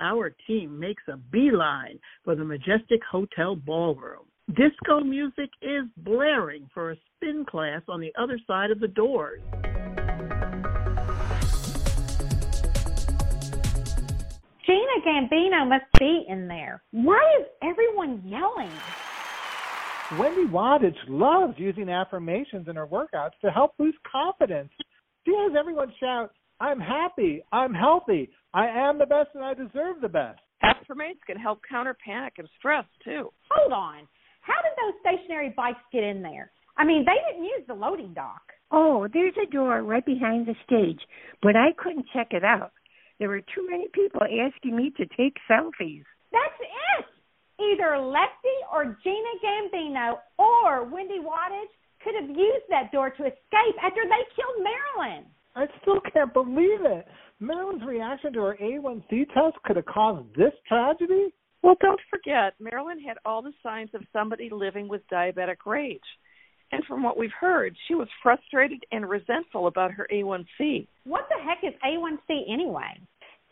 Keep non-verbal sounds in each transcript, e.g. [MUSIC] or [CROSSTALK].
our team makes a beeline for the Majestic Hotel ballroom. Disco music is blaring for a spin class on the other side of the doors. Gina Gambino must be in there. Why is everyone yelling? Wendy Wattage loves using affirmations in her workouts to help boost confidence. She has everyone shout, I'm happy, I'm healthy, I am the best, and I deserve the best. Affirmations can help counter panic and stress, too. Hold on. How did those stationary bikes get in there? I mean, they didn't use the loading dock. Oh, there's a door right behind the stage, but I couldn't check it out. There were too many people asking me to take selfies. That's it. Either Lefty or Gina Gambino or Wendy Wattage could have used that door to escape after they killed Marilyn. I still can't believe it. Marilyn's reaction to her A1C test could have caused this tragedy? Well, don't forget, Marilyn had all the signs of somebody living with diabetic rage. And from what we've heard, she was frustrated and resentful about her A1C. What the heck is A1C anyway?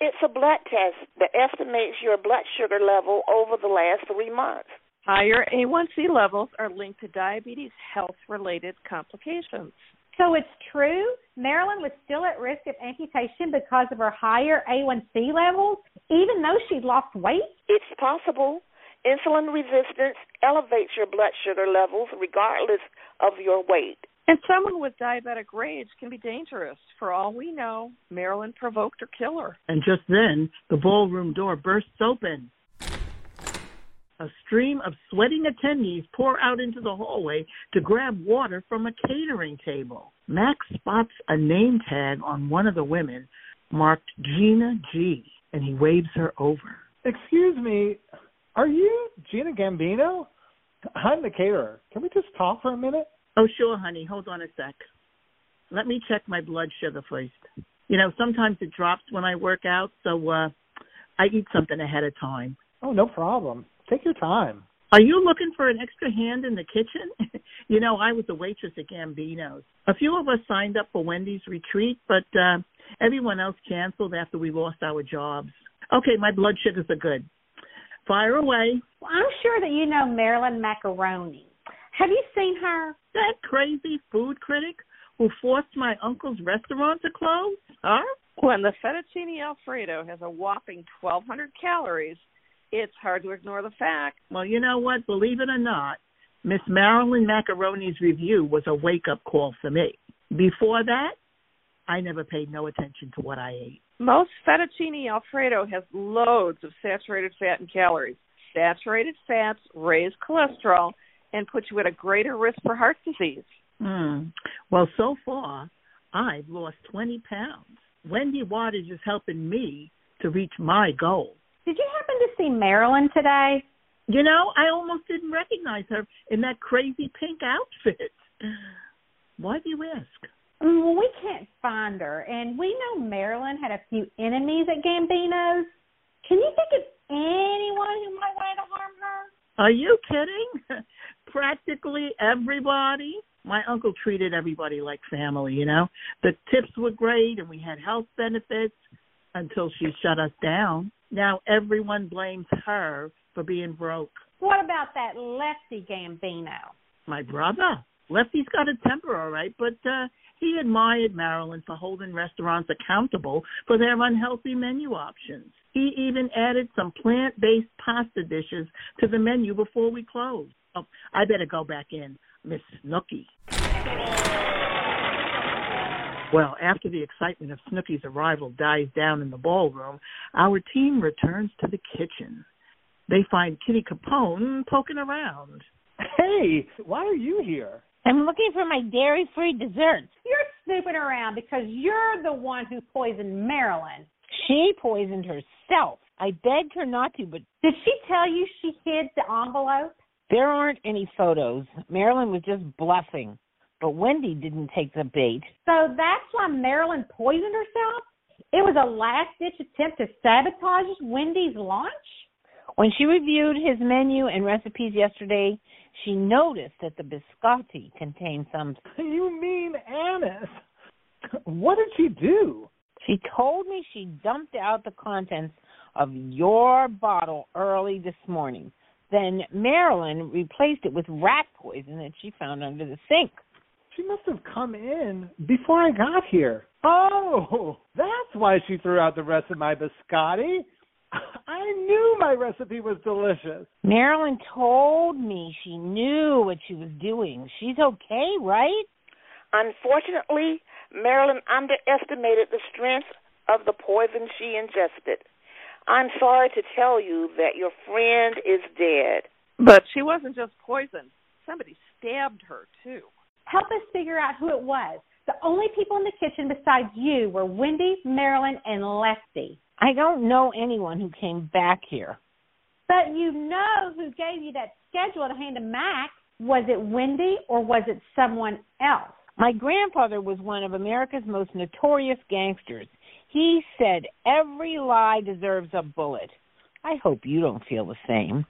It's a blood test that estimates your blood sugar level over the last three months. Higher A1C levels are linked to diabetes health related complications. So it's true Marilyn was still at risk of amputation because of her higher A1C levels, even though she'd lost weight? It's possible. Insulin resistance elevates your blood sugar levels regardless of your weight. And someone with diabetic rage can be dangerous. For all we know, Marilyn provoked her killer. And just then, the ballroom door bursts open. A stream of sweating attendees pour out into the hallway to grab water from a catering table. Max spots a name tag on one of the women marked Gina G, and he waves her over. Excuse me, are you Gina Gambino? I'm the caterer. Can we just talk for a minute? Oh, sure, honey. Hold on a sec. Let me check my blood sugar first. You know, sometimes it drops when I work out, so uh I eat something ahead of time. Oh, no problem. Take your time. Are you looking for an extra hand in the kitchen? [LAUGHS] you know, I was a waitress at Gambino's. A few of us signed up for Wendy's retreat, but uh everyone else canceled after we lost our jobs. Okay, my blood sugars are good. Fire away. Well, I'm sure that you know Marilyn Macaroni. Have you seen her? That crazy food critic who forced my uncle's restaurant to close? Huh? When the fettuccine alfredo has a whopping 1,200 calories, it's hard to ignore the fact. Well, you know what? Believe it or not, Miss Marilyn Macaroni's review was a wake up call for me. Before that, I never paid no attention to what I ate. Most fettuccine alfredo has loads of saturated fat and calories. Saturated fats raise cholesterol and put you at a greater risk for heart disease. Hmm. Well, so far, I've lost 20 pounds. Wendy Wattage is helping me to reach my goal. Did you happen to see Marilyn today? You know, I almost didn't recognize her in that crazy pink outfit. Why do you ask? Mm, Well, we can't find her, and we know Marilyn had a few enemies at Gambino's. Can you think of anyone who might want to harm her? Are you kidding? [LAUGHS] Practically everybody. My uncle treated everybody like family, you know. The tips were great and we had health benefits until she shut us down. Now everyone blames her for being broke. What about that Lefty Gambino? My brother. Lefty's got a temper, all right, but uh he admired Marilyn for holding restaurants accountable for their unhealthy menu options. He even added some plant based pasta dishes to the menu before we closed. Oh, I better go back in, Miss Snooki. Well, after the excitement of Snooki's arrival dies down in the ballroom, our team returns to the kitchen. They find Kitty Capone poking around. Hey, why are you here? I'm looking for my dairy free desserts. You're snooping around because you're the one who poisoned Marilyn. She poisoned herself. I begged her not to, but Did she tell you she hid the envelope? there aren't any photos. Marilyn was just bluffing. But Wendy didn't take the bait. So that's why Marilyn poisoned herself? It was a last ditch attempt to sabotage Wendy's launch? When she reviewed his menu and recipes yesterday, she noticed that the biscotti contained some. [LAUGHS] You mean anise? What did she do? She told me she dumped out the contents of your bottle early this morning. Then Marilyn replaced it with rat poison that she found under the sink. She must have come in before I got here. Oh, that's why she threw out the rest of my biscotti. [LAUGHS] I knew my recipe was delicious. Marilyn told me she knew what she was doing. She's okay, right? Unfortunately, Marilyn underestimated the strength of the poison she ingested. I'm sorry to tell you that your friend is dead. But she wasn't just poisoned. Somebody stabbed her, too. Help us figure out who it was. The only people in the kitchen besides you were Wendy, Marilyn, and Lefty. I don't know anyone who came back here. But you know who gave you that schedule to hand to Max. Was it Wendy or was it someone else? My grandfather was one of America's most notorious gangsters. He said every lie deserves a bullet. I hope you don't feel the same.